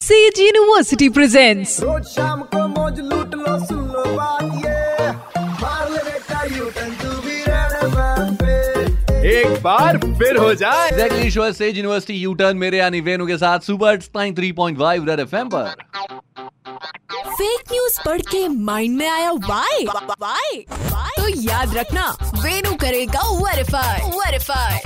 Says university presents रोज शाम को मौज लूट लो सुन लो बात ये। मार ले बेटा U turn to be red एक बार फिर हो जाए। Exactly show Sage University U turn मेरे यानी वेनु के साथ सुपर 93.5 रेड एफएम पर। फेक न्यूज़ पढ़ के माइंड में आया वाई वाई तो याद रखना वेनु करेगा वेरीफाई वेरीफाई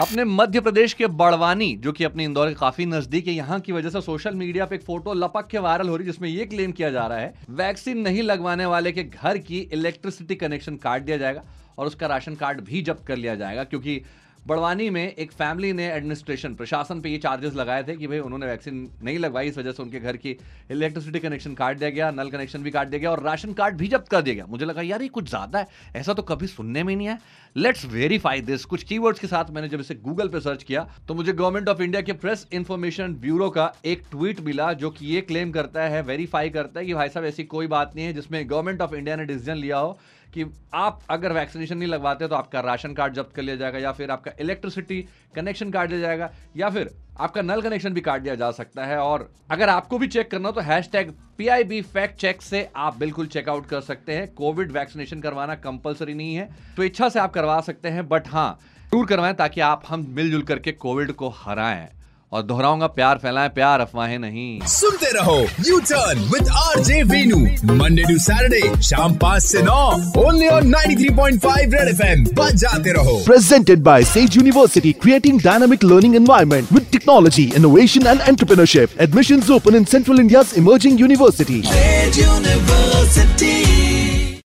अपने मध्य प्रदेश के बड़वानी, जो कि अपने इंदौर के काफ़ी नज़दीक है, यहाँ की वजह से सोशल मीडिया पे एक फ़ोटो लपक के वायरल हो रही है, जिसमें ये क्लेम किया जा रहा है, वैक्सीन नहीं लगवाने वाले के घर की इलेक्ट्रिसिटी कनेक्शन काट दिया जाएगा और उसका राशन कार्ड भी जब्त कर लिया जाएगा, क्योंकि बड़वानी में एक फैमिली ने एडमिनिस्ट्रेशन, प्रशासन पे ये चार्जेस लगाए थे कि भाई उन्होंने वैक्सीन नहीं लगवाई, इस वजह से उनके घर की इलेक्ट्रिसिटी कनेक्शन काट दिया गया नल कनेक्शन भी काट दिया गया और राशन कार्ड भी जब्त कर दिया गया। मुझे लगा, यार, ये कुछ ज़्यादा है, ऐसा तो कभी सुनने में नहीं है। लेट्स वेरीफाई दिस कुछ कीवर्ड्स के साथ मैंने जब इसे गूगल पे सर्च किया तो मुझे गवर्नमेंट ऑफ़ इंडिया के प्रेस इंफॉर्मेशन ब्यूरो का एक ट्वीट मिला जो कि ये क्लेम करता है वेरीफाई करता है कि भाई साहब, ऐसी कोई बात नहीं है जिसमें गवर्नमेंट ऑफ़ इंडिया ने डिसीज़न लिया हो कि आप अगर वैक्सीनेशन नहीं लगवाते तो आपका राशन कार्ड जब्त कर लिया जाएगा, या फिर आपका इलेक्ट्रिसिटी कनेक्शन काट लिया जाएगा, या फिर आपका नल कनेक्शन भी काट दिया जा सकता है। और अगर आपको भी चेक करना हो तो hashtag P I B fact check से आप बिल्कुल चेकआउट कर सकते हैं। कोविड वैक्सीनेशन करवाना कंपलसरी नहीं है तो इच्छा से आप करवा सकते हैं बट हाँ ज़रूर करवाएँ ताकि आप हम मिलजुल करके कोविड को हराएँ। और दोहराऊँगा प्यार फैलाएँ प्यार अफवाहें नहीं। सुनते रहो U turn with R J Venu Monday to Saturday शाम पाँच ऐसी नौ only on nine three point five red F M जाते रहो। Presented by Sage University creating dynamic learning environment with technology innovation and entrepreneurship admission open in central India emerging university